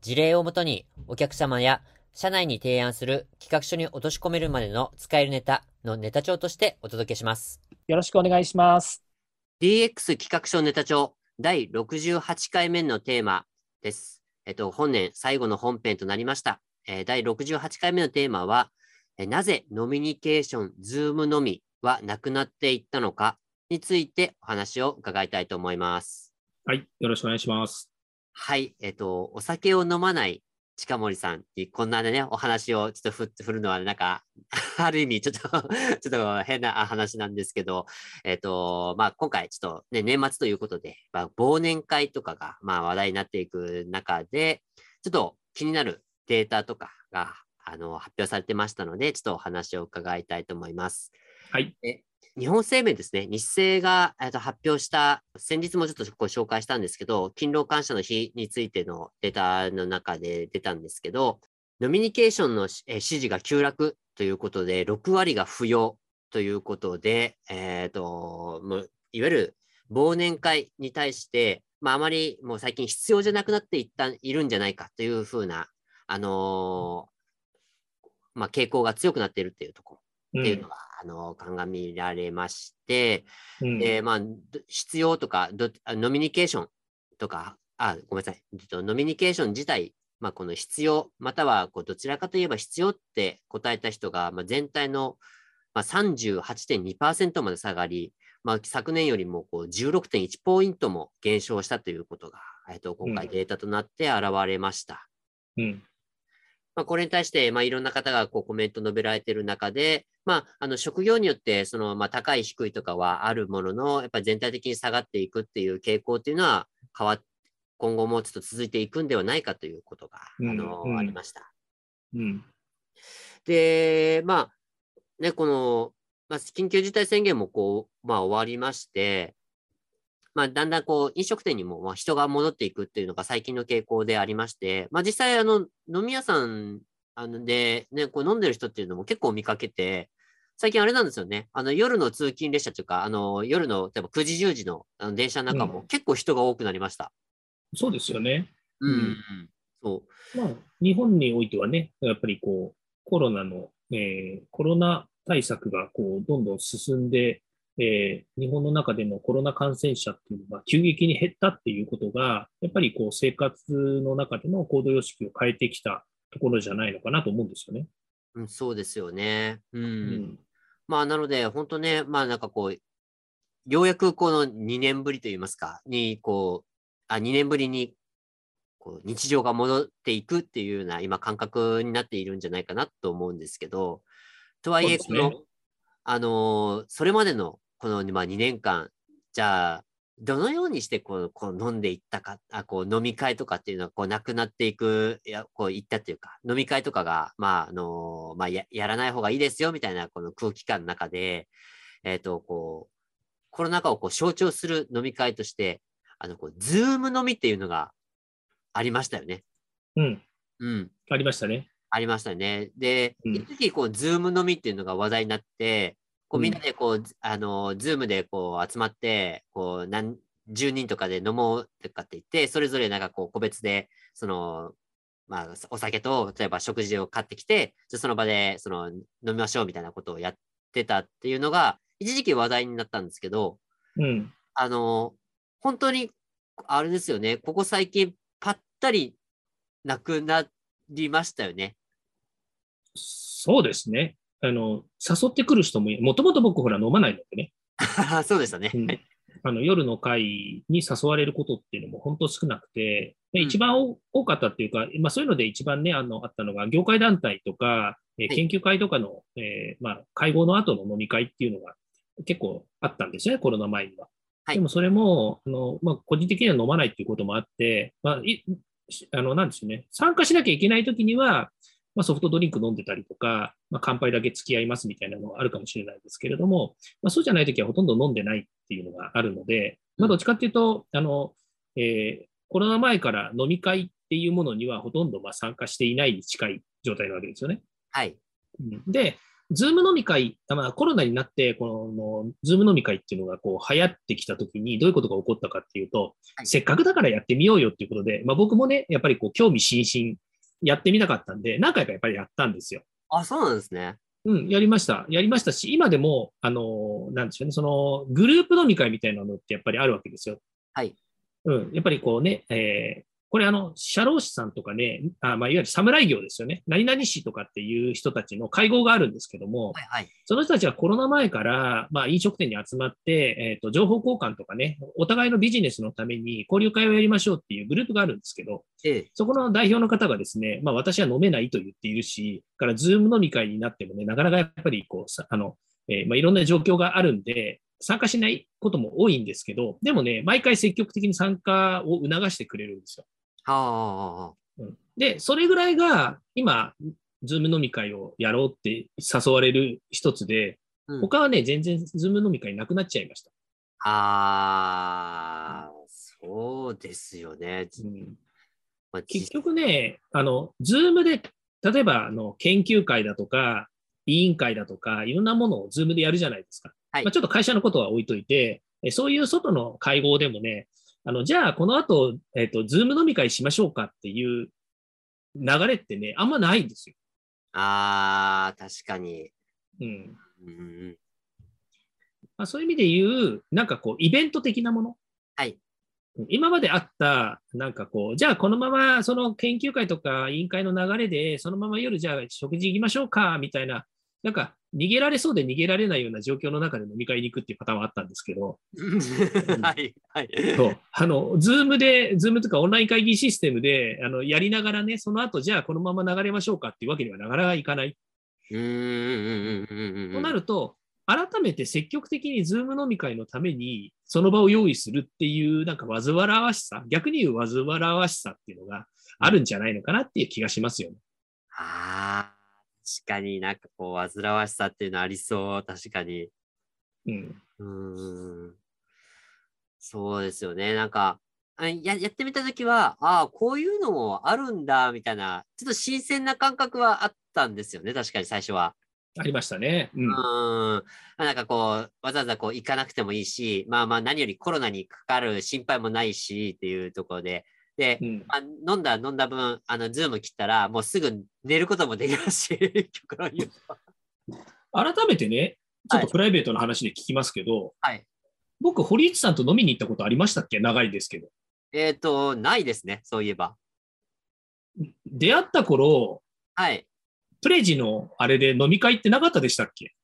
事例をもとにお客様や社内に提案する企画書に落とし込めるまでの使えるネタのネタ帳としてお届けします。よろしくお願いします DX 企画書ネタ帳第68回目のテーマです。えっと、本年最後の本編となりました。えー第68回目のテーマは、えーなぜノミニケーション、 Zoom 飲みはなくなっていったのかについてお話を伺いたいと思います。はい、よろしくお願いします。はい、えっと、お酒を飲まない近森さんにこんなね、お話をちょっと振って振るのは、なんか、ある意味、ちょっと、ちょっと変な話なんですけど、えっと、まあ、今回、ちょっとね、年末ということで、まあ、忘年会とかが、まあ、話題になっていく中で、ちょっと気になるデータとかが、あの、発表されてましたので、ちょっとお話を伺いたいと思います。はい、日本生命ですね、日清が、発表した、先日もちょっとご紹介したんですけど、勤労感謝の日についてのデータの中で出たんですけど、ノミニケーションのしえ支持が急落ということで、6割が不要ということで、えっ、と、もういわゆる忘年会に対して、まあ、あまりもう最近必要じゃなくなっていったいるんじゃないかというふうな、あのーまあ、傾向が強くなっているっていうところ。っていうのが、あの鑑みられまして、うん。でまあ、ど必要とかどあノミニケーションとか、あごめんなさい、えっとノミニケーション自体、まあ、この必要、またはこうどちらかといえば必要って答えた人が、まあ、全体の、まあ、38.2%まで下がり、まあ、昨年よりもこう16.1ポイントも減少したということが、えっと、今回うん。データとなって現れました。うん、まあ、これに対して、まあ、いろんな方がこうコメント述べられている中で、まあ、あの職業によってその、まあ、高い、低いとかはあるものの、やっぱり全体的に下がっていくっていう傾向っていうのは変わっ今後もちょっと続いていくんではないかということが、うんあのうんありました。うん、で、まあ、ね、この、まあ、緊急事態宣言もこう、まあ、終わりまして、まあ、だんだんこう、飲食店にも、まあ、人が戻っていくっていうのが最近の傾向でありまして、まあ、実際、あの、飲み屋さんあので、ね、こう飲んでる人っていうのも結構見かけて、最近あれなんですよね。あの、夜の通勤列車というか、あの、夜の、例えば9時、10時のあの電車の中も結構人が多くなりました。そうですよね。うん、うんうん。そう。まあ、日本においてはね、やっぱりこう、コロナの、えーコロナ対策がこう、どんどん進んで、えー日本の中でのコロナ感染者っていうのが急激に減ったっていうことが、やっぱりこう、生活の中での行動様式を変えてきたところじゃないのかなと思うんですよね。うん、そうですよね。うんうん、まあ、なので、本当ね、まあ、なんかこう、ようやくこの2年ぶりといいますか、に、こう、あ、2年ぶりに、こう、日常が戻っていくっていうような、今、感覚になっているんじゃないかなと思うんですけど、とはいえ、こそうですねの、あのーそれまでの、この、まあ、2年間、じゃあ、どのようにしてこうこう飲んでいったか、あこう飲み会とかっていうのはこうなくなっていく、いやこういったっていうか、飲み会とかが、まああのまあや、やらない方がいいですよみたいなこの空気感の中で、えっ、と、こう、コロナ禍をこう象徴する飲み会として、あの、こう、 Zoom 飲みっていうのがありましたよね。うん、うん。ありましたね。ありましたね。で、うん一時こう、 Zoom 飲みっていうのが話題になって、こううんみんなでこう、あの、ズームでこう集まって、こう、何、10人とかで飲もうとかって言って、それぞれなんかこう、個別で、その、まあ、お酒と、例えば食事を買ってきて、じゃあその場で、その、飲みましょうみたいなことをやってたっていうのが、一時期話題になったんですけど、うん、あの、本当に、あれですよね、ここ最近、ぱったりなくなりましたよね。そうですね。あの、誘ってくる人も、もともと僕ほら飲まないのでね。そうでしたね。うんあの夜の会に誘われることっていうのも本当少なくて、でうん一番多多かったっていうか、まあ、そういうので一番ね、あのあったのが、業界団体とか、えーはい研究会とかの、えーまあ、会合の後の飲み会っていうのが結構あったんですよね、コロナ前には。はいでもそれも、あのまあ、個人的には飲まないっていうこともあって、まあ、いしあの、なんでしょうね、参加しなきゃいけないときには、まあ、ソフトドリンク飲んでたりとか、まあ、乾杯だけ付き合いますみたいなのがあるかもしれないですけれども、まあ、そうじゃないときはほとんど飲んでないっていうのがあるので、まあ、どっちかっていうと、あの、えーコロナ前から飲み会っていうものにはほとんどまあ参加していないに近い状態なわけですよね。はい。うんで、 Zoom 飲み会、あまあ、コロナになって、この、 Zoom 飲み会っていうのがこう流行ってきたときに、どういうことが起こったかっていうと、はいせっかくだからやってみようよっていうことで、まあ、僕もね、やっぱりこう興味津々やってみたかったんで、何回かやっぱりやったんですよ。あ、そうなんですね。うん、やりました。やりましたし、今でも、あの、なんでしょうね、その、グループ飲み会みたいなのってやっぱりあるわけですよ。はい。うん、やっぱりこうね、えーこれあの、社労士さんとかね、あまあ、いわゆる士業ですよね。何々士とかっていう人たちの会合があるんですけども、はいはい。その人たちはコロナ前から、まあ、飲食店に集まって、えっ、と、情報交換とかね、お互いのビジネスのために交流会をやりましょうっていうグループがあるんですけど、ええ。そこの代表の方がですね、まあ私は飲めないと言っているし、から Zoom 飲み会になってもね、なかなかやっぱりこう、さあの、えーまあいろんな状況があるんで、参加しないことも多いんですけど、でもね、毎回積極的に参加を促してくれるんですよ。はあ。うんで、それぐらいが今、 Zoom 飲み会をやろうって誘われる一つで、うん他はね、全然 Zoom 飲み会なくなっちゃいました。ああ、そうですよね。うんまあ、結局ね、あの、 Zoom で、例えば、あの、研究会だとか、委員会だとか、いろんなものをズームでやるじゃないですか。はいまあ、ちょっと会社のことは置いといて、えそういう外の会合でもね、あの、じゃあ、この後、えっ、と、ズーム飲み会しましょうかっていう流れってね、あんまないんですよ。ああ、確かに。うん。うん、まあ、そういう意味で言う、なんかこう、イベント的なもの。はい。今まであった、なんかこう、じゃあこのままその研究会とか委員会の流れで、そのまま夜じゃあ食事行きましょうか、みたいな、なんか逃げられそうで逃げられないような状況の中で飲み会に行くっていうパターンはあったんですけど、はい。はい。そうあの、ズームで、ズームとかオンライン会議システムで、あの、やりながらね、その後じゃあこのまま流れましょうかっていうわけにはなかなかいかない。うん。となると、改めて積極的にズーム飲み会のためにその場を用意するっていう、なんか煩わしさ、逆に言う煩わしさっていうのがあるんじゃないのかなっていう気がしますよね。ああ、確かになんかこう、煩わしさっていうのありそう。確かに。うん。うーん。そうですよね。なんか、あややってみたときは、ああ、こういうのもあるんだ、みたいな、ちょっと新鮮な感覚はあったんですよね。確かに最初は。ありましたね。う。うんん。なんかこう、わざわざこう行かなくてもいいし、まあまあ何よりコロナにかかる心配もないしっていうところで、でう、ん、まあ、飲んだ飲んだ分、あの、ズーム切ったら、もうすぐ寝ることもできますし、極論言うと。改めてね、ちょっとプライベートな話で聞きますけど、はい。僕、堀内さんと飲みに行ったことありましたっけ？長いですけど。えっ、と、ないですね、そういえば。出会った頃、はい。プレジのあれで飲み会ってなかったでしたっけ？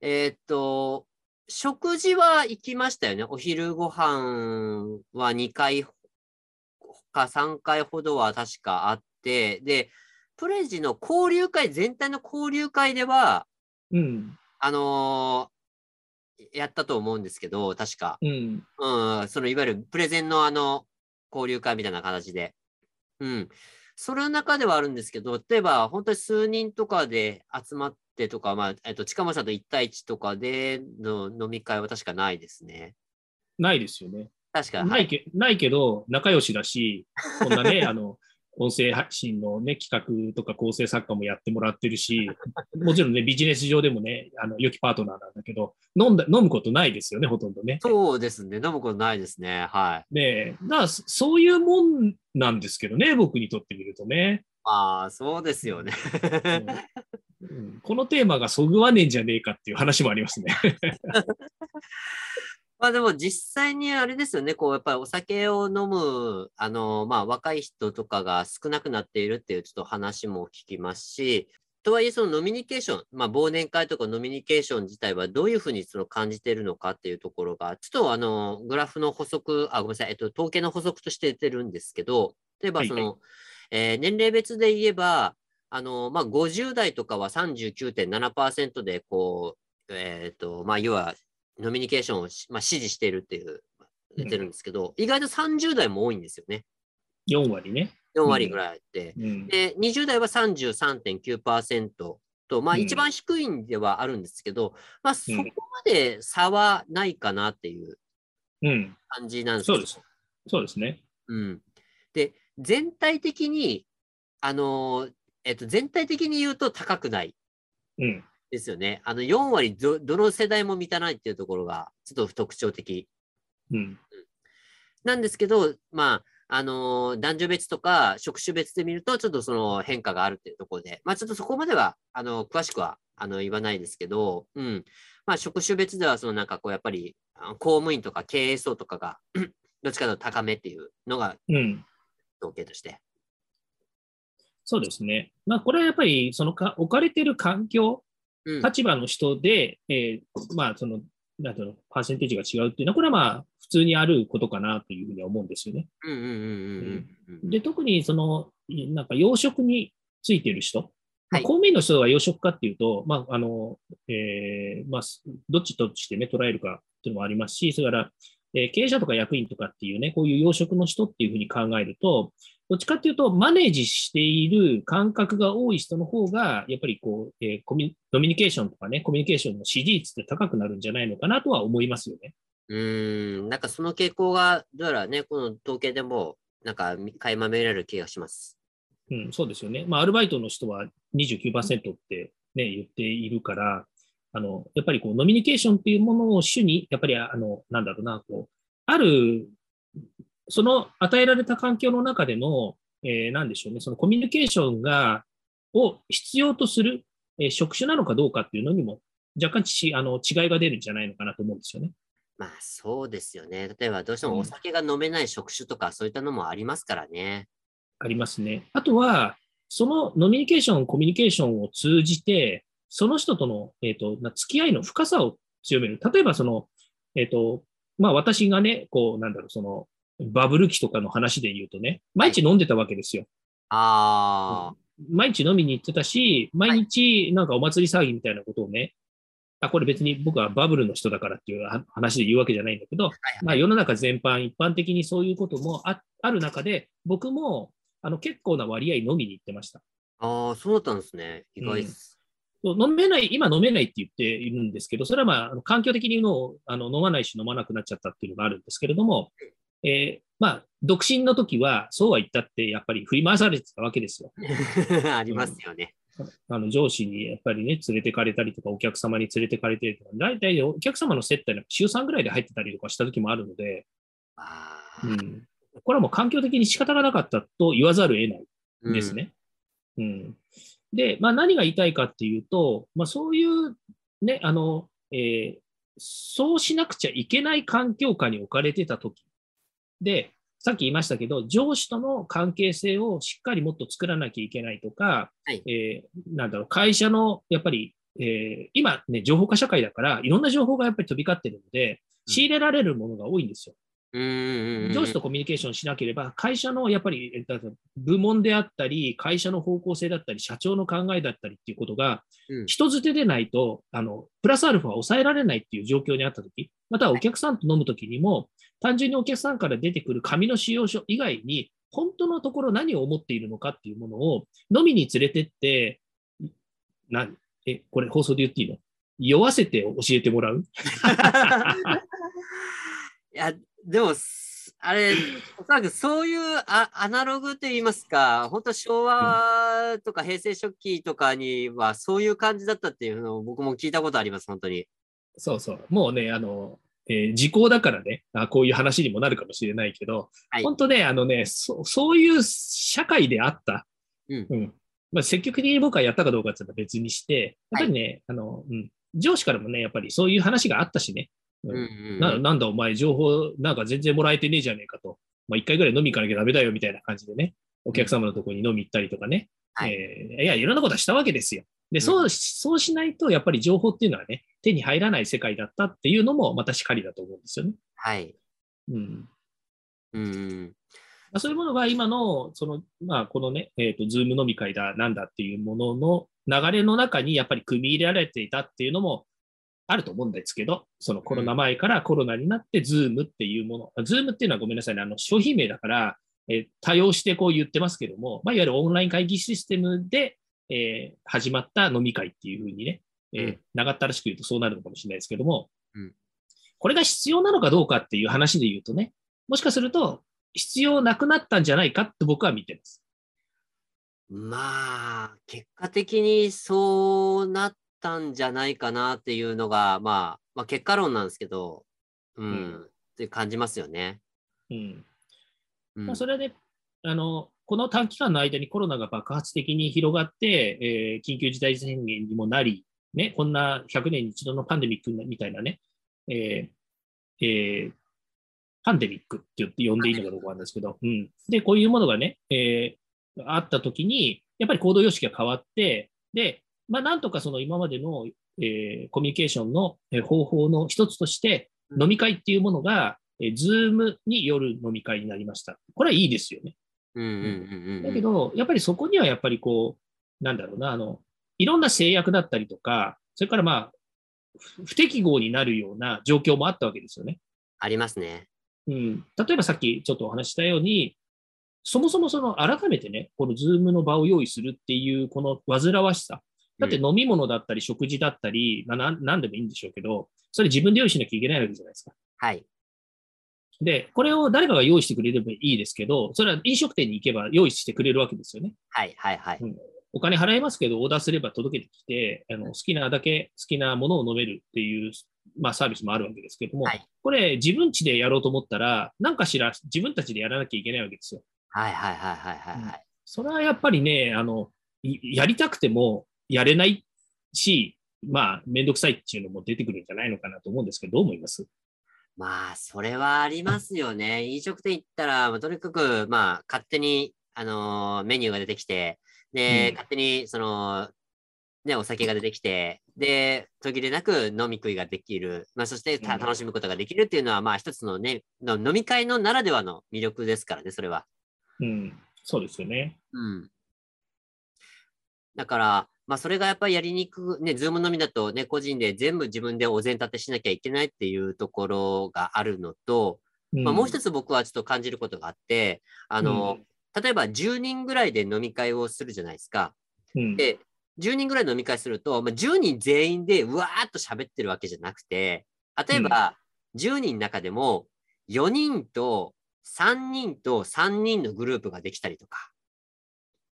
えっ、と、食事は行きましたよね。お昼ご飯は2回か3回ほどは確かあって、で、プレジの交流会、全体の交流会では、うん。あのーやったと思うんですけど、確か。うん。うん、そのいわゆるプレゼンのあの、交流会みたいな形で。うん。それの中ではあるんですけど、例えば本当に数人とかで集まってとか、まあ、えっと、近森さんと1対1とかでの飲み会は確かないですね。ないですよね。確か、ないけないけど、仲良しだし、こんなね、あの、音声発信のね、企画とか構成作家もやってもらってるし、もちろんね、ビジネス上でもね、あの、良きパートナーなんだけど、飲んだ、飲むことないですよね、ほとんどね。そうですね。飲むことないですね。はい。ねだから、そそういうもんなんですけどね、僕にとってみるとね。まあ、そうですよね。うんこのテーマがそぐわねえんじゃねえかっていう話もありますね。まあでも実際にあれですよね、こうやっぱりお酒を飲む、あの、まあ若い人とかが少なくなっているっていうちょっと話も聞きますし、とはいえそのノミニケーション、まあ忘年会とかノミニケーション自体はどういうふうにその感じているのかっていうところが、ちょっとあの、グラフの補足、あ、ごめんなさい、えっと、統計の補足として出てるんですけど、例えばその、はいえー年齢別で言えば、あの、まあ50代とかは39.7%でこう、えっ、と、まあ要はノミニケーションをし、まあ、支持しているっていう、出てるんですけど、意外と30代も多いんですよね。4割ね。4割ぐらいあって、うん。で、20代は33.9%と、まあうん一番低いんではあるんですけど、まあそうんこまで差はないかなっていううん。感じなんですけどそうです。そうですね。うん。で、全体的に、あのーえっと、全体的に言うと高くないうん。ですよね。あの、4割ど、どの世代も満たないっていうところが、ちょっと特徴的うん。なんですけど、まあ、あのー男女別とか職種別で見ると、ちょっとその変化があるっていうところで、まあ、ちょっとそこまでは、あの、詳しくは、あの、言わないですけど、うん。まあ、職種別では、そのなんかこう、やっぱり、公務員とか経営層とかが、どっちかというと高めっていうのがうん。統計として。そうですね。まあ、これはやっぱり、そのか置かれてる環境、うん。立場の人で、えーまあ、その、なんていうの、パーセンテージが違うっていうのは、これはまあ、普通にあることかなというふうには思うんですよね。うんうんうんうんうんうん。で、特にその、いなんか養殖についてる人、まあ、はい公務員の人が養殖かっていうと、まあ、あの、えーまあ、すどっちとしてね、捉えるかっていうのもありますし、それから、えー経営者とか役員とかっていうね、こういう養殖の人っていうふうに考えると、どっちかっていうと、マネージしている感覚が多い人の方が、やっぱりこう、えーコミュニケーションとかね、コミュニケーションの支持率って高くなるんじゃないのかなとは思いますよね。うーん、なんかその傾向が、どうやらね、この統計でも、なんか、垣間見られる気がします。うん、そうですよね。まあ、アルバイトの人は29%ってね、言っているから、あの、やっぱりこう、ノミニケーションっていうものを主に、やっぱり、あの、なんだろうな、こう、ある、その与えられた環境の中での、えーなんでしょうね、そのコミュニケーションが、を必要とする、えー職種なのかどうかっていうのにも、若干ちあの違いが出るんじゃないのかなと思うんですよね。まあ、そうですよね。例えば、どうしてもうんお酒が飲めない職種とか、そういったのもありますからね。ありますね。あとは、そのノミニケーション、コミュニケーションを通じて、その人との、えっ、と、な付き合いの深さを強める。例えば、その、えっ、と、まあ私がね、こう、なんだろう、その、バブル期とかの話で言うとね、毎日飲んでたわけですよ。ああ、毎日飲みに行ってたし、毎日なんかお祭り騒ぎみたいなことをね、あ、これ別に僕はバブルの人だからっていうは話で言うわけじゃないんだけど、まあ世の中全般、一般的にそういうこともあある中で、僕もあの結構な割合飲みに行ってました。ああ、そうだったんですね。意外です。そう飲めない、今飲めないって言っているんですけど、それはまあ、環境的にのあの飲まないし飲まなくなっちゃったっていうのがあるんですけれども、えーまあ、独身の時は、そうは言ったって、やっぱり振り回されてたわけですよ。ありますよね。あの上司にやっぱりね、連れてかれたりとか、お客様に連れてかれてるとか、大体お客様の接待なんか週3ぐらいで入ってたりとかした時もあるので、ああ、うん、これはもう環境的に仕方がなかったと言わざるを得ない。うんです。ね。うん。で、まあ何が言いたいかっていうと、まあそういうね、あの、えーそうしなくちゃいけない環境下に置かれてたとき。で、さっき言いましたけど、上司との関係性をしっかりもっと作らなきゃいけないとか、はいえーなんだろう、会社の、やっぱり、えー今ね、情報化社会だから、いろんな情報がやっぱり飛び交ってるので、仕入れられるものが多いんですよ。上司とコミュニケーションしなければ、会社のやっぱり、部門であったり、会社の方向性だったり、社長の考えだったりっていうことが、うん。人づてでないと、あの、プラスアルファを抑えられないっていう状況にあったとき、またはお客さんと飲むときにも、単純にお客さんから出てくる紙の使用書以外に、本当のところ何を思っているのかっていうものを飲みに連れてって、何え、これ放送で言っていいの？酔わせて教えてもらう？いや、でも、すあれ、おそらくそういうアアナログといいますか、本当昭和とか平成初期とかにはそういう感じだったっていうのを僕も聞いたことあります、本当に。そうそう。もうね、あの、えー時効だからね。あ、こういう話にもなるかもしれないけど、はい。本当ね、あのねそ、そういう社会であった。うん。まあ、積極的に僕はやったかどうかっていうのは別にして、やっぱりね、あの、うん、上司からもね、やっぱりそういう話があったしね、うんうんうんななんだお前情報なんか全然もらえてねえじゃねえかと。まあ、一回ぐらい飲み行かなきゃダメだよみたいな感じでね、お客様のところに飲み行ったりとかね、はいえーいや、いろんなことはしたわけですよ。で、そう、そうしないと、やっぱり情報っていうのはね、手に入らない世界だったっていうのも、またしかりだと思うんですよね。はい。うん。うんうん。まあ、そういうものが今の、その、まあ、このね、えっ、と、ズーム飲み会だ、なんだっていうものの流れの中に、やっぱり組み入れられていたっていうのもあると思うんですけど、そのコロナ前からコロナになって、ズームっていうもの、ズームっていうのはごめんなさいね、あの、商品名だから、えー多用してこう言ってますけども、まあ、いわゆるオンライン会議システムで、えー始まった飲み会っていうふうにね、えーうん。長ったらしく言うとそうなるのかもしれないですけども、うん。これが必要なのかどうかっていう話で言うとね、もしかすると必要なくなったんじゃないかって僕は見てます。まあ、結果的にそうなったんじゃないかなっていうのが、まあ、まあ結果論なんですけど、うん、うんって感じますよね。うんうんまあ、それはね、あの、この短期間の間にコロナが爆発的に広がって、えー緊急事態宣言にもなり、ね、こんな100年に一度のパンデミックみたいなね、えーえーパンデミックって言って呼んでいいのかどうかないですけど、うん。で、こういうものがね、えーあったときに、やっぱり行動様式が変わって、で、まあ、なんとかその今までの、えーコミュニケーションのえー方法の一つとして、うん飲み会っていうものが、えー、ズームによる飲み会になりました。これはいいですよね。うんうんうんうんうん。だけど、やっぱりそこにはやっぱりこう、なんだろうな、あの、いろんな制約だったりとか、それからまあ、不不適合になるような状況もあったわけですよね。ありますね。うん。例えばさっきちょっとお話ししたように、そもそもその改めてね、このズームの場を用意するっていうこの煩わしさ。だってうん飲み物だったり食事だったり、まあなんなんでもいいんでしょうけど、それ自分で用意しなきゃいけないわけじゃないですか。はい。で、これを誰かが用意してくれればいいですけど、それは飲食店に行けば用意してくれるわけですよね。はいはいはい。うんお金払いますけど、オーダーすれば届けてきて、あの好きなだけ好きなものを飲めるっていう、まあ、サービスもあるわけですけども、はいこれ自分家でやろうと思ったら、何かしら自分たちでやらなきゃいけないわけですよ。はいはいはいはいはいはい。それはやっぱりね、あの、いやりたくてもやれないし、まあ、めんどくさいっていうのも出てくるんじゃないのかなと思うんですけど、どう思います？まあ、それはありますよね。飲食店行ったら、まあとにかく、まあ、勝手に、あのーメニューが出てきて、で、うん勝手に、その、ね、お酒が出てきて、で、途切れなく飲み食いができる。まあ、そして楽しむことができるっていうのは、まあ、一つのね、の飲み会のならではの魅力ですからね、それは。うん、そうですよね。うん。だから、まあ、それがやっぱりやりにくく、ね、ズームのみだとね、個人で全部自分でお膳立てしなきゃいけないっていうところがあるのと、まあ、もう一つ、つ僕はちょっと感じることがあって、あの、例えば10人ぐらいで飲み会をするじゃないですか。うん、で、10人ぐらい飲み会すると、まあ、10人全員でうわーっと喋ってるわけじゃなくて、例えば、10人の中でも4人と3人と3人のグループができたりとか、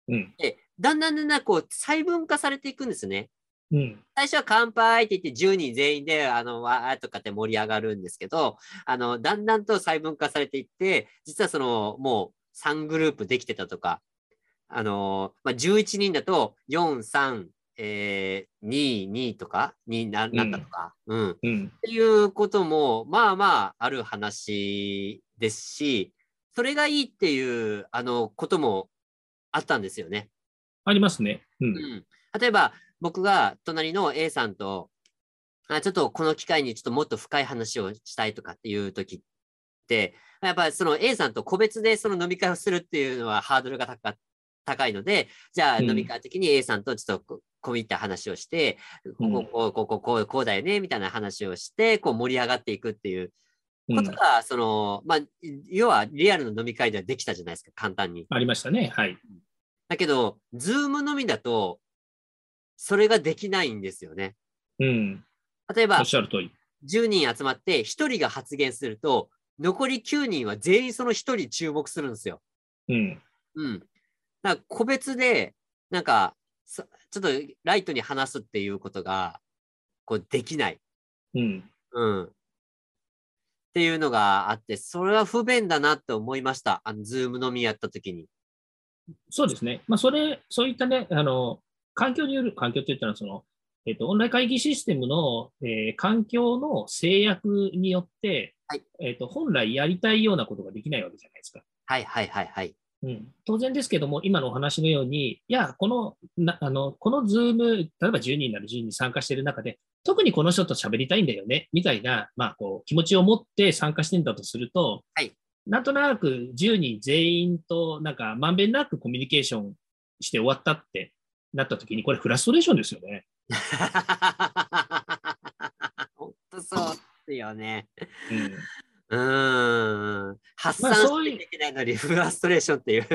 うん、で、だんだんだんだんこう細分化されていくんですね。うん、最初は乾杯って言って10人全員で、あの、わーとかって盛り上がるんですけど、あの、だんだんと細分化されていって、実はその、もう3グループできてたとか、あの、まあ、11人だと4、3、えー、2、2とかにななったとか、うん。っうん、ていうことも、まあまあある話ですし、それがいいっていう、あの、こともあったんですよね。ありますね。うん、うん、例えば、僕が隣の A さんと、あちょっとこの機会にちょっともっと深い話をしたいとかっていう時って、やっぱりその A さんと個別でその飲み会をするっていうのはハードルが高高いので、じゃあうん飲み会的に A さんとちょっとこ込み入った話をして、うんここ、こう、こう、こう、こうだよね、みたいな話をして、こう盛り上がっていくっていううんことが、その、まあ、要はリアルの飲み会ではできたじゃないですか、簡単に。ありましたね。はい。だけど、ズームのみだと、それができないんですよね。うん、例えばおっ、しゃる通り。10人集まって1人が発言すると、残り9人は全員その1人注目するんですよ。うん、うん。だから個別で、なんか、そちょっとライトに話すっていうことが、こう、できない。うん、うん。っていうのがあって、それは不便だなって思いました。あの、ズームのみやったときに。そうですね。まあ、それ、そういったね、あの、環境による、環境って言ったら、その、えっ、と、オンライン会議システムの、えー環境の制約によって、はいえっ、と、本来やりたいようなことができないわけじゃないですか。はいはいはいはい。うん、当然ですけども、今のお話のように、いや、この、なあの、このズーム、例えば10人なら10人参加している中で、特にこの人と喋りたいんだよね、みたいな、まあ、こう、気持ちを持って参加してんだとすると、はいなんとなく10人全員と、なんか、まんべんなくコミュニケーションして終わったってなった時に、これフラストレーションですよね。本当そうですよね。うん。うーん。発まあ散しなきゃいけないのに、フラストレーションっていう。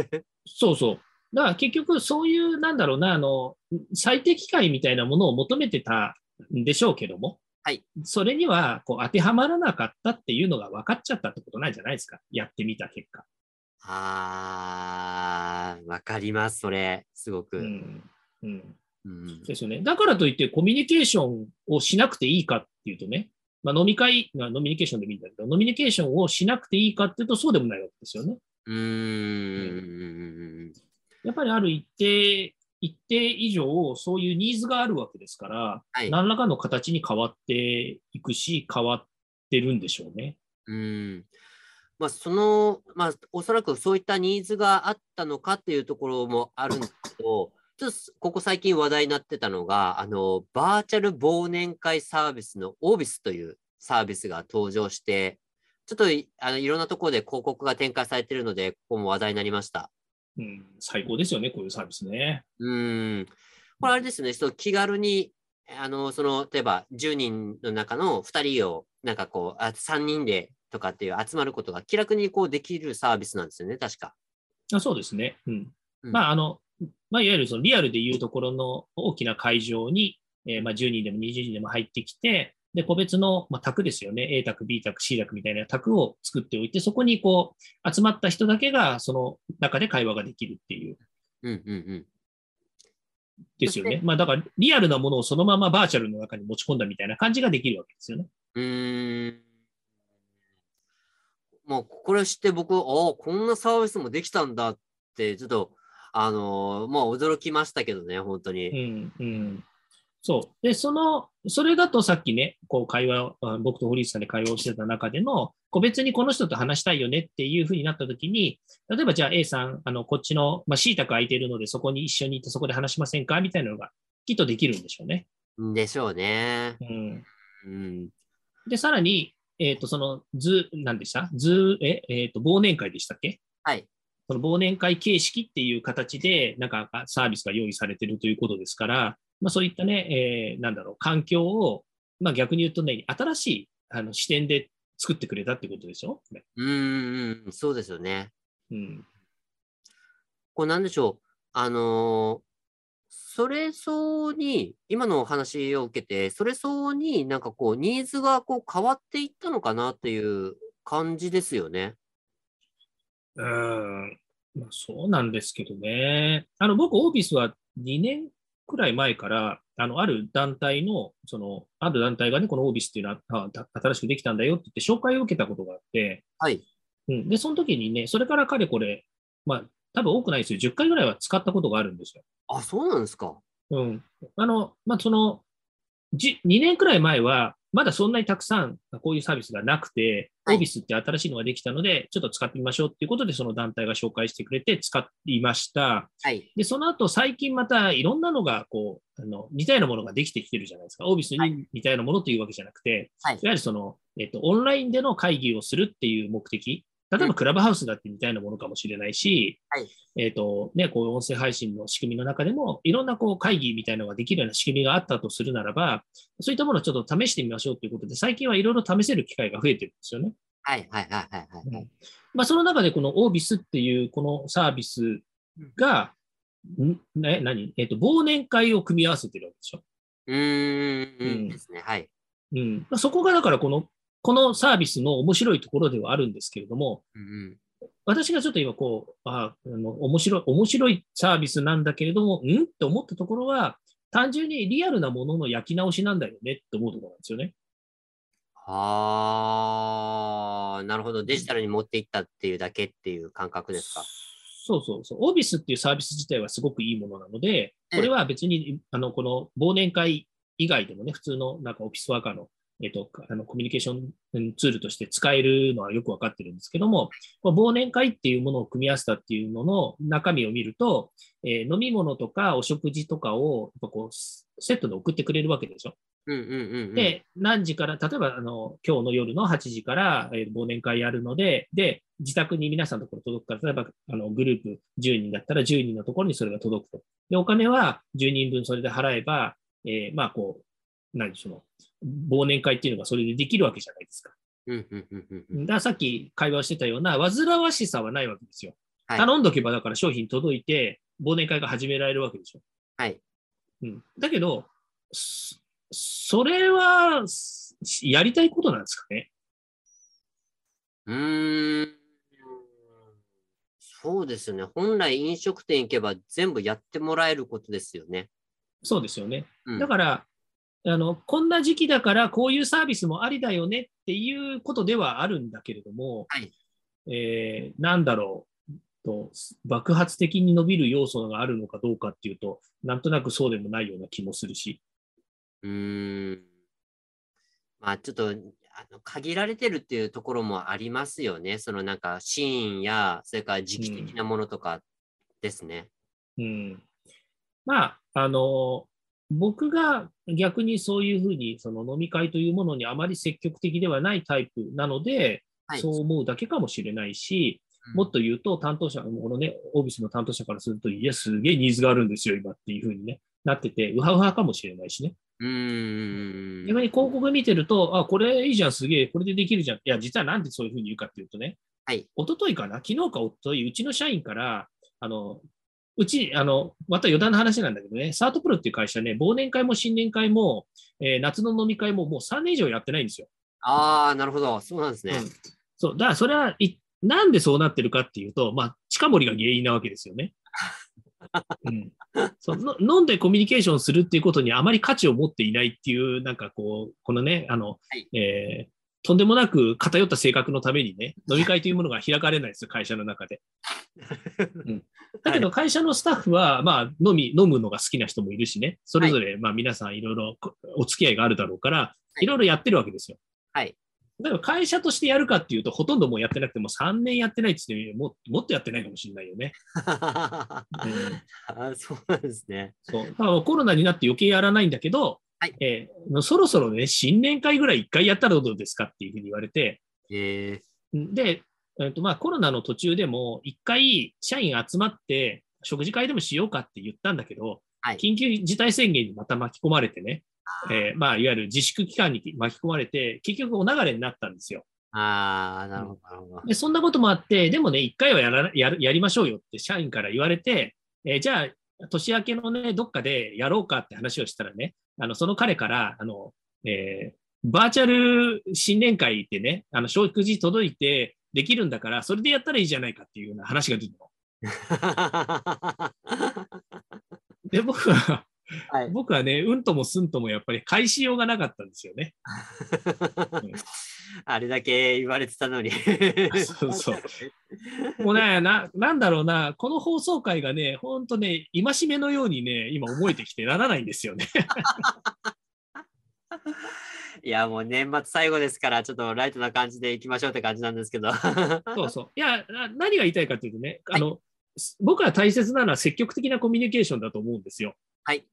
そうそう。だから結局そういう、なんだろうな、あの、最適解みたいなものを求めてたんでしょうけども、はい。それにはこう当てはまらなかったっていうのが分かっちゃったってことなんじゃないですか。やってみた結果。あー、わかります、それ。すごく。うん。うん。うんですよね。だからといってコミュニケーションをしなくていいかっていうとね、まあ、飲み会、まあ、飲みニケーションでもいいんだけど、飲みニケーションをしなくていいかっていうとそうでもないわけですよね。うーん。やっぱりある一定、一定以上そういうニーズがあるわけですから、はい。何らかの形に変わっていくし、変わってるんでしょうね。うん。まあ、その、まあ、おそらくそういったニーズがあったのかっていうところもあるんですけど、ちょっとここ最近話題になってたのが、あの、バーチャル忘年会サービスのオービスというサービスが登場して、ちょっといあのいろんなところで広告が展開されているので、ここも話題になりました。うん、最高ですよね、こういうサービスね。うん。これあれですよね、そう気軽に、あの、その、例えば10人の中の2人を、なんかこう、あ3人でとかっていう集まることが気楽にこうできるサービスなんですよね、確か。あそうですね。うん。うんまあ、あの、まあ、いわゆるそのリアルでいうところの大きな会場に、えーまあ、10人でも20人でも入ってきて、で、個別の、まあ、宅ですよね。A 宅、B 宅、C 宅みたいな宅を作っておいて、そこにこう、集まった人だけが、その中で会話ができるっていう、うんうんうん。ですよね。まあ、だから、リアルなものをそのままバーチャルの中に持ち込んだみたいな感じができるわけですよね。うーん。もう、これを知って僕、ああ、こんなサービスもできたんだって、ちょっと、あのーまあ、驚きましたけどね、本当に。うん、うん。そう。で、その、それだとさっきね、こう会話を、あ僕と堀内さんで会話をしてた中での、個別にこの人と話したいよねっていうふうになったときに、例えばじゃあ A さん、あの、こっちの、まあ、C 宅空いているので、そこに一緒に行ってそこで話しませんかみたいなのがきっとできるんでしょうね。でしょうね。うん。うん。で、さらに、えっ、と、その図、何でした？図、え、えっ、と、忘年会でしたっけ？はい。その忘年会形式っていう形で、なんかサービスが用意されているということですから、まあ、そういったね、えーなんだろう、環境を、まあ、逆に言うとね、新しいあの視点で作ってくれたってことでしょ、ねうーん、そうですよね。うん。これなんでしょう？あのーそれ相応に、今のお話を受けて、それ相応になんかこう、ニーズがこう変わっていったのかなっていう感じですよね。うん。まあ、そうなんですけどね。あの、僕、オービスは2年くらい前から、あの、ある団体の、その、ある団体がね、このオービスっていうのは、新しくできたんだよって言って紹介を受けたことがあって、はい。うん。で、その時にね、それからかれこれ、まあ、多分多くないですよ。10回ぐらいは使ったことがあるんですよ。あ、そうなんですか。うん。あの、まあ、その、じ2年くらい前は、まだそんなにたくさんこういうサービスがなくて、はいオービスって新しいのができたので、ちょっと使ってみましょうっていうことで、その団体が紹介してくれて使いました。はい。で、その後、最近またいろんなのが、こう、あの、似たようなものができてきてるじゃないですか。オービスはに似たようなものというわけじゃなくて、はいいわゆるその、えっと、オンラインでの会議をするっていう目的、例えうんばクラブハウスだって似たようなものかもしれないし、はい。えっと、ね、こう音声配信の仕組みの中でも、いろんなこう会議みたいなのができるような仕組みがあったとするならば、そういったものをちょっと試してみましょうということで、最近はいろいろ試せる機会が増えてるんですよね。はい、はい、はい、はい。はい。はい。まあ、その中でこのオービスっていうこのサービスが、ん？ね、何？えっ、と、忘年会を組み合わせてるわけでしょ。うーうん。ん、ですね。はい。うん。まあ、そこがだからこの、このサービスの面白いところではあるんですけれども、うん私がちょっと今こう、ああの面白い、面白いサービスなんだけれども、ん？って思ったところは、単純にリアルなものの焼き直しなんだよねって思うところなんですよね。はあ、なるほど。デジタルに持っていったっていうだけっていう感覚ですか？そうそうそう。オービスっていうサービス自体はすごくいいものなので、これは別に、あの、この忘年会以外でもね、普通のなんかオフィスワーカーの、えっと、あのコミュニケーションツールとして使えるのはよくわかってるんですけども、忘年会っていうものを組み合わせたっていうのの中身を見ると、えー飲み物とかお食事とかをやっぱこうセットで送ってくれるわけでしょ？うんうんうんうん。で、何時から、例えばあの今日の夜の8時から、えー忘年会やるので、で、自宅に皆さんのところ届くから、例えばあのグループ10人だったら10人のところにそれが届くと。で、お金は10人分それで払えば、えーまあこう、何でしょう、忘年会っていうのがそれでできるわけじゃないですか。うんうんうんうんうんだからさっき会話をしてたような煩わしさはないわけですよ。はい頼んどけばだから商品届いて忘年会が始められるわけでしょ。はい。うん、だけど、そそれはすやりたいことなんですかね？うーん。そうですよね。本来飲食店行けば全部やってもらえることですよね。そうですよね。うんだからあの、こんな時期だからこういうサービスもありだよねっていうことではあるんだけれども、はいえーなんだろうと、爆発的に伸びる要素があるのかどうかっていうと、なんとなくそうでもないような気もするし。うーん。まあちょっと、あの限られてるっていうところもありますよね。そのなんかシーンや、それから時期的なものとかですね。うん、まあ、あの、僕が逆にそういうふうにその飲み会というものにあまり積極的ではないタイプなので、はいそう思うだけかもしれないし、うんもっと言うと担当者、このね、オービスの担当者からすると、いや、すげえニーズがあるんですよ、今っていうふうにね、なってて、ウハウハかもしれないしね。うーん。逆に広告見てると、あ、これいいじゃん、すげえ、これでできるじゃん。いや、実はなんでそういうふうに言うかっていうとね、はい。一昨日かな、昨日か一昨日うちの社員から、あの、うち、あの、また余談の話なんだけどね、サートプロっていう会社ね、忘年会も新年会も、えー夏の飲み会ももう3年以上やってないんですよ。ああ、なるほど。そうなんですね。うんそう、だからそれはい、なんでそうなってるかっていうと、まあ、近森が原因なわけですよね。うん、そうの飲んでコミュニケーションするっていうことにあまり価値を持っていないっていう、なんかこう、このね、あの、はいえーとんでもなく偏った性格のためにね、飲み会というものが開かれないですよ、会社の中で。うんだけど会社のスタッフは、まあ、飲み、飲むのが好きな人もいるしね、それぞれ、まあ皆さんいろいろこお付き合いがあるだろうから、いいろいろやってるわけですよ。はい。だから会社としてやるかっていうと、ほとんどもうやってなくても3年やってないって言ってももっとやってないかもしれないよね。あ うんーそうなんですね。そうだからコロナになって余計やらないんだけど、はい。えーそろそろね、新年会ぐらい1回やったらどうですかっていうふうに言われて、えで、えっとまあ、コロナの途中でも1回社員集まって食事会でもしようかって言ったんだけど、はい。緊急事態宣言にまた巻き込まれてね、ー、えーまあ、いわゆる自粛期間に巻き込まれて、結局お流れになったんですよ。ああ、なるほど、なるほど。で、そんなこともあって、でもね、一回はやらやるやりましょうよって社員から言われて、えーじゃあ、年明けのね、どっかでやろうかって話をしたらね、あのその彼から、あの、えーバーチャル新年会ってね、あの、食事届いてできるんだから、それでやったらいいじゃないかっていうような話が出たの。で、僕は、はい僕はね、うんともすんともやっぱり返しようがなかったんですよね。あれだけ言われてたのに。そうそうもうね、な、なんだろうな、この放送回がね、ほんとね、戒めのようにね、今思えてきてならないんですよね。いや、もう年末最後ですから、ちょっとライトな感じでいきましょうって感じなんですけど。そうそう。いや、な何が言いたいかというとね、あの、僕は大切なのは積極的なコミュニケーションだと思うんですよ。はい。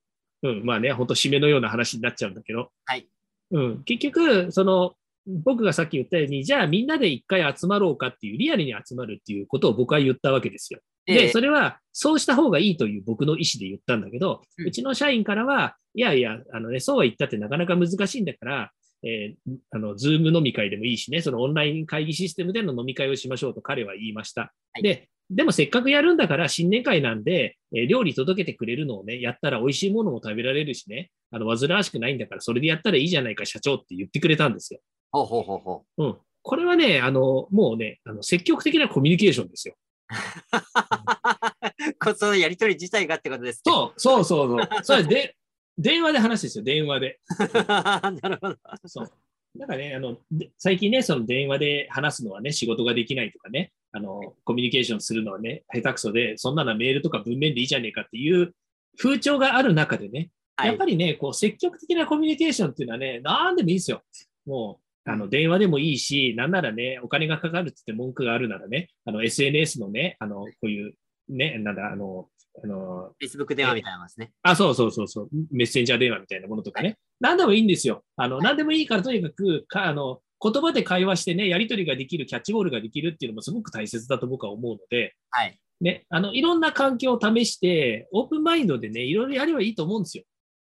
うん、まあね、本当締めのような話になっちゃうんだけど。はい。うん、結局、その、僕がさっき言ったように、じゃあみんなで一回集まろうかっていう、リアルに集まるっていうことを僕は言ったわけですよ。で、ええそれは、そうした方がいいという僕の意思で言ったんだけど、ううんちの社員からは、いやいや、あのね、そうは言ったってなかなか難しいんだから、えーあの、ズーム飲み会でもいいしね、そのオンライン会議システムでの飲み会をしましょうと彼は言いました。はいで、でもせっかくやるんだから新年会なんで、えー料理届けてくれるのをね、やったら美味しいものも食べられるしね、あの、煩わしくないんだから、それでやったらいいじゃないか、社長って言ってくれたんですよ。ほうほうほうほう。うん。これはね、あの、もうね、あの積極的なコミュニケーションですよ。こそのやりとり自体がってことですね。そう、そうそうそう。それで、電話で話ですよ、電話で。なるほど。そう。なんかね、あの、で最近ね、その電話で話すのはね、仕事ができないとかね、あの、コミュニケーションするのはね、下手くそで、そんなのはメールとか文面でいいじゃねえかっていう風潮がある中でね、はいやっぱりね、こう、積極的なコミュニケーションっていうのはね、なんでもいいですよ。もう、あの、電話でもいいし、なんならね、お金がかかるって言って文句があるならね、あの、SNS のね、あの、こういう、ね、なんだ、あの、あの、Facebook 電話みたいなのですね。あ、そうそうそうそう、メッセンジャー電話みたいなものとかね。何でもいいんですよ。あの、何でもいいからとにかく、かあの、言葉で会話してね、やり取りができる、キャッチボールができるっていうのもすごく大切だと僕は思うので、はい。ね、あの、いろんな環境を試して、オープンマインドでね、いろいろやればいいと思うんですよ。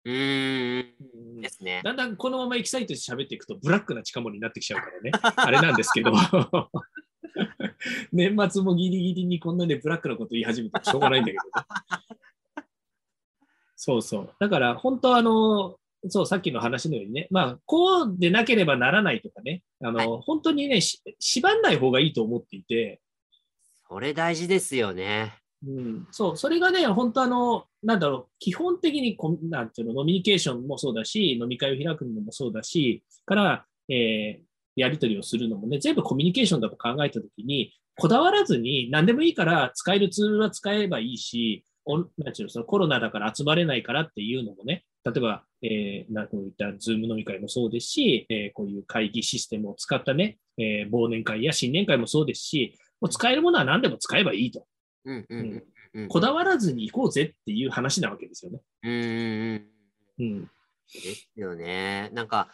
うんですね。だんだんこのままエキサイトして喋っていくと、ブラックな近森になってきちゃうからね。あれなんですけど。年末もギリギリにこんなでブラックなこと言い始めてもしょうがないんだけどね。そうそう。だから本当あの、そう、さっきの話のようにね、まあ、こうでなければならないとかね、あの、はい。本当にね、し縛んない方がいいと思っていて、それ大事ですよね。うん、そう、それがね、本当あの、なんだろう、基本的にコミなんていうの、ノミニケーションもそうだし、飲み会を開くのもそうだし、から、えーやり取りをするのもね、全部コミュニケーションだと考えたときに、こだわらずに何でもいいから使えるツールは使えばいいし、オンなんていうのそのコロナだから集まれないからっていうのもね、例えば、えー、なんかこういったズーム飲み会もそうですし、えーこういう会議システムを使ったね、えー忘年会や新年会もそうですし、もう使えるものは何でも使えばいいと。こだわらずに行こうぜっていう話なわけですよね。うんうんうん。うん。ですよね。なんか、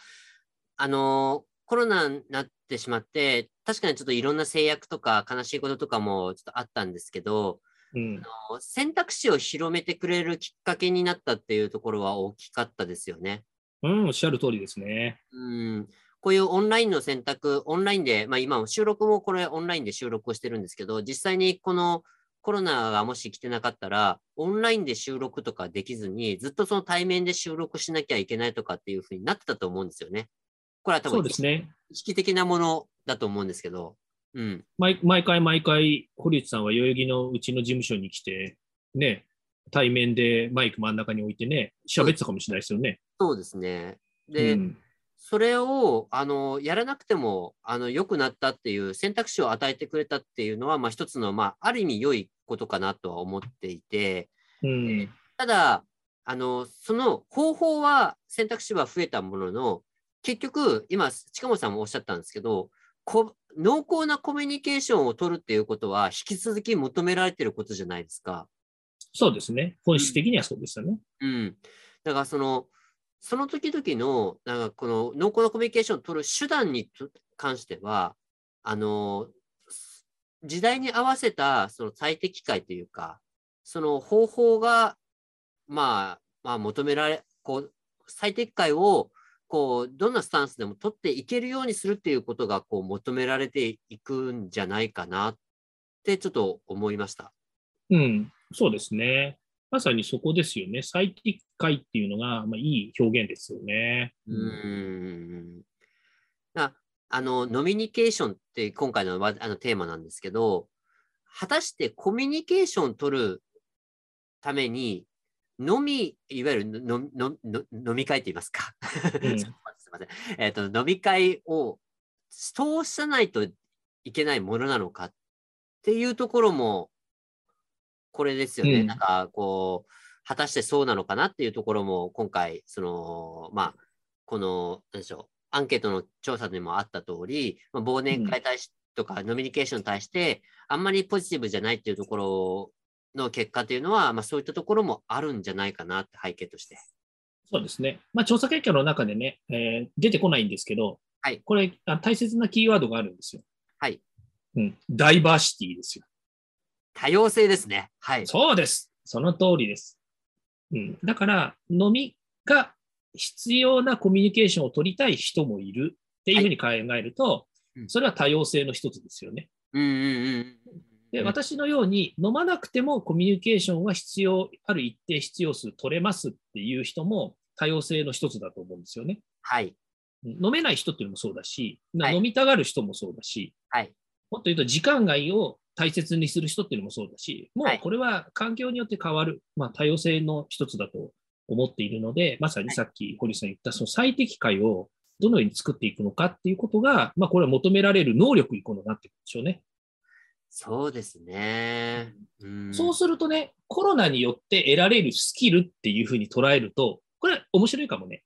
あのーコロナになってしまって、確かにちょっといろんな制約とか悲しいこととかもちょっとあったんですけど、うん。あの選択肢を広めてくれるきっかけになったっていうところは大きかったですよね。うん、おっしゃる通りですね。うん。こういうオンラインの選択、オンラインで、まあ今も収録もこれオンラインで収録をしてるんですけど、実際にこのコロナがもし来てなかったら、オンラインで収録とかできずに、ずっとその対面で収録しなきゃいけないとかっていうふうになってたと思うんですよね。これは多分ね。意識的なものだと思うんですけど、うん。毎毎回毎回、堀内さんは代々木のうちの事務所に来て、ね、対面でマイク真ん中に置いてね、喋ってたかもしれないですよね。そうですね。で、うん、それを、あの、やらなくても、あの、良くなったっていう選択肢を与えてくれたっていうのは、まあ一つの、まあ、ある意味良いことかなとは思っていて、うん。ただ、あの、その方法は、選択肢は増えたものの、結局、今、近本さんもおっしゃったんですけど、こ濃厚なコミュニケーションを取るっていうことは、引き続き求められてることじゃないですか。そうですね。本質的にはそうですよね。うん。だから、その、その時々の、なんかこの濃厚なコミュニケーションを取る手段にと関しては、あの、時代に合わせたその最適解というか、その方法が、まあ、まあ、求められ、こう、最適解を、こう、どんなスタンスでも取っていけるようにするっていうことが、こう、求められていくんじゃないかなって、ちょっと思いました。うん。そうですね。まさにそこですよね。最適解っていうのが、まあ、いい表現ですよね。うーん。ああの、ノミニケーションって今回のわあのテーマなんですけど、果たしてコミュニケーションを取るために、飲み、いわゆるののの飲み会って言いますか。うん すいません。えっ、と、飲み会を通さないといけないものなのかっていうところも、これですよね。うんなんか、こう、果たしてそうなのかなっていうところも、今回、その、まあ、この、なんでしょう、アンケートの調査でもあった通り、まあ、忘年会対し、とか、ノミニケーションに対して、あんまりポジティブじゃないっていうところの結果というのは、まあ、そういったところもあるんじゃないかなって背景として。そうですね。まあ、調査結果の中でね、えー出てこないんですけど、はいこれあ、大切なキーワードがあるんですよ。はい。うん。ダイバーシティですよ。多様性ですね。はい。そうです。その通りです。うん。だから、飲みが必要なコミュニケーションを取りたい人もいるっていうふうに考えると、うんそれは多様性の一つですよね。うんうんうん。で、うん私のように飲まなくてもコミュニケーションは必要、ある一定必要数取れますっていう人も多様性の一つだと思うんですよね。はい。うん飲めない人っていうのもそうだし、はい飲みたがる人もそうだし、はい。もっと言うと時間外を大切にする人っていうのもそうだし、もうはいこれは環境によって変わる、まあ、多様性の一つだと思っているので、まさにさっき堀さん言ったその最適解をどのように作っていくのかっていうことが、まあ、これは求められる能力に今度なってくるんでしょうね。そうですね。うん、そうするとね、コロナによって得られるスキルっていうふうに捉えると、これ面白いかもね。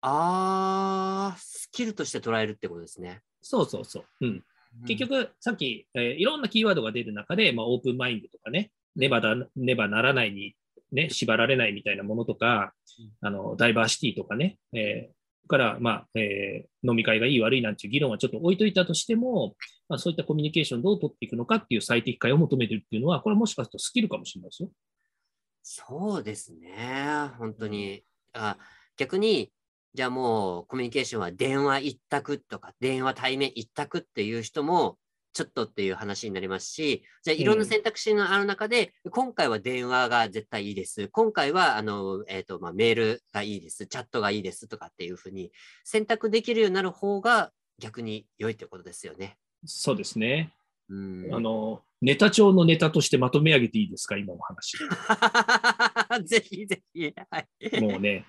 ああ、スキルとして捉えるってことですね。そうそうそう。うん。結局、さっき、えーいろんなキーワードが出る中で、まあ、オープンマインドとかね、ねばだねばならないに、ね、縛られないみたいなものとか、あのダイバーシティとかね、えーから、まあえー飲み会がいい悪いなんていう議論はちょっと置いといたとしても、まあ、そういったコミュニケーションをどう取っていくのかっていう最適解を求めてるっていうのは、これはもしかするとスキルかもしれないですよ。そうですね。本当に。あ逆に、じゃあもうコミュニケーションは電話一択とか、電話対面一択っていう人も、ちょっとっていう話になりますし、じゃあいろんな選択肢のある中で、うん、今回は電話が絶対いいです。今回はあの、えーとまあ、メールがいいです。チャットがいいですとかっていうふうに選択できるようになる方が逆に良いということですよね。そうですね。うん、あのネタ帳のネタとしてまとめ上げていいですか、今の話。ぜひぜひ。はい、もうね、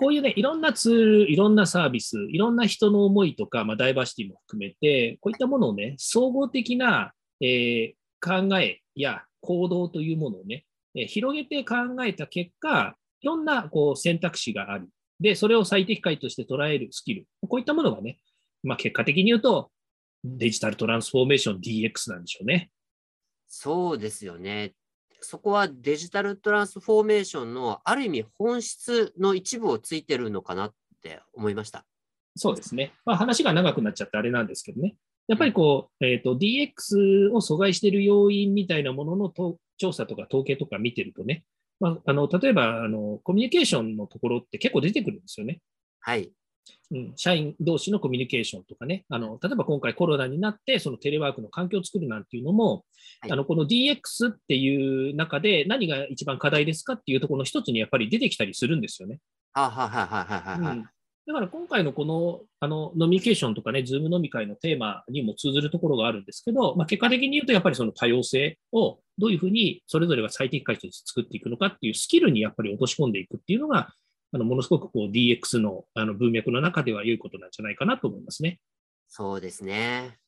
こういうね、いろんなツール、いろんなサービス、いろんな人の思いとか、まあ、ダイバーシティも含めて、こういったものをね、総合的な、えー、考えや行動というものをね、えー、広げて考えた結果、いろんなこう選択肢がある。で、それを最適解として捉えるスキル。こういったものがね、まあ、結果的に言うと、デジタルトランスフォーメーション DX なんでしょうね。そうですよね。そこはデジタルトランスフォーメーションのある意味本質の一部をついてるのかなって思いました。そうですね。まあ、話が長くなっちゃってあれなんですけどね。やっぱりこう、えっ、ー、と、DX を阻害している要因みたいなもののと調査とか統計とか見てるとね、まあ、あの、例えば、あの、コミュニケーションのところって結構出てくるんですよね。はい。うん、社員同士のコミュニケーションとかね、あの例えば今回コロナになって、そのテレワークの環境を作るなんていうのも、はい、あのこの DX っていう中で何が一番課題ですかっていうところの一つにやっぱり出てきたりするんですよね。ははははは、うん。だから今回のこのあのノミニケーションとかね、ズーム飲み会のテーマにも通ずるところがあるんですけど、まあ、結果的に言うと、やっぱりその多様性をどういうふうにそれぞれが最適解として作っていくのかっていうスキルにやっぱり落とし込んでいくっていうのが、あのものすごくこう DX のあの文脈の中では良いことなんじゃないかなと思いますね。そうですね。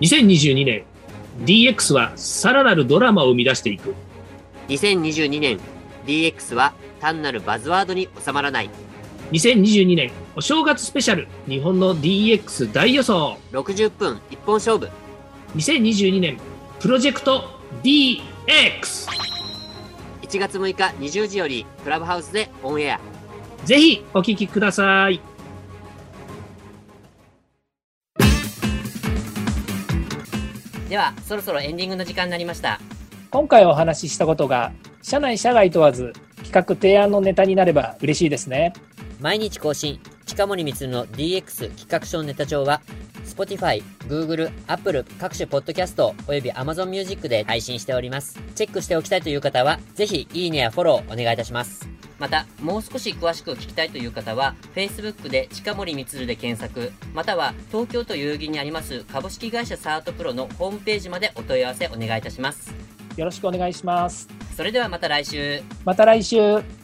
2022年、DX はさらなるドラマを生み出していく。2022年、DX は単なるバズワードに収まらない。2022年、お正月スペシャル、日本の DX 大予想。60分一本勝負。2022年、プロジェクト DX。1月6日20時よりクラブハウスでオンエア。ぜひお聞きください。ではそろそろエンディングの時間になりました。今回お話ししたことが社内社外問わず企画提案のネタになれば嬉しいですね毎日更新近森光の DX 企画書ネタ帳は Spotify、Google、Apple 各種ポッドキャストおよび Amazon Music で配信しております。チェックしておきたいという方は、ぜひいいねやフォローお願いいたします。また、もう少し詳しく聞きたいという方は、Facebook で近森光で検索、または東京都代々木にあります株式会社サートプロのホームページまでお問い合わせお願いいたします。よろしくお願いします。それではまた来週。また来週。